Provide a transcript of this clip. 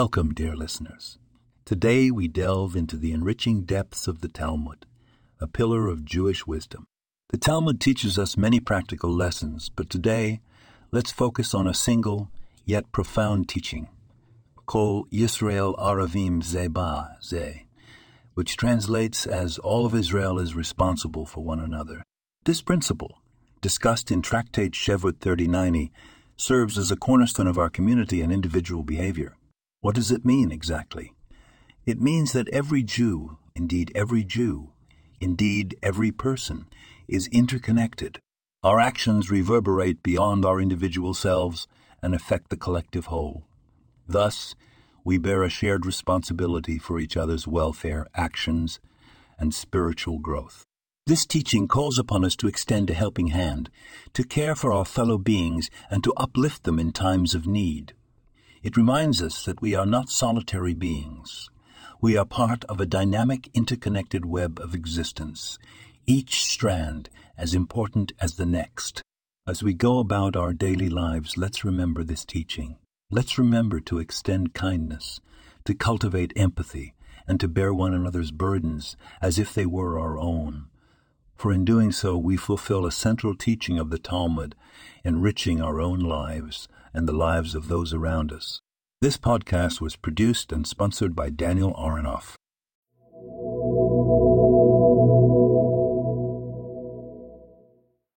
Welcome, dear listeners. Today we delve into the enriching depths of the Talmud, a pillar of Jewish wisdom. The Talmud teaches us many practical lessons, but today let's focus on a single yet profound teaching, Kol Yisrael Arevim Zeh Ba-Zeh, which translates as all of Israel is responsible for one another. This principle, discussed in Tractate Shevuot 3090, serves as a cornerstone of our community and individual behavior. What does it mean exactly? It means that every Jew, indeed every Jew, indeed every person, is interconnected. Our actions reverberate beyond our individual selves and affect the collective whole. Thus, we bear a shared responsibility for each other's welfare, actions, and spiritual growth. This teaching calls upon us to extend a helping hand, to care for our fellow beings, and to uplift them in times of need. It reminds us that we are not solitary beings. We are part of a dynamic, interconnected web of existence, each strand as important as the next. As we go about our daily lives, let's remember this teaching. Let's remember to extend kindness, to cultivate empathy, and to bear one another's burdens as if they were our own. For in doing so, we fulfill a central teaching of the Talmud, enriching our own lives and the lives of those around us. This podcast was produced and sponsored by Daniel Aronoff.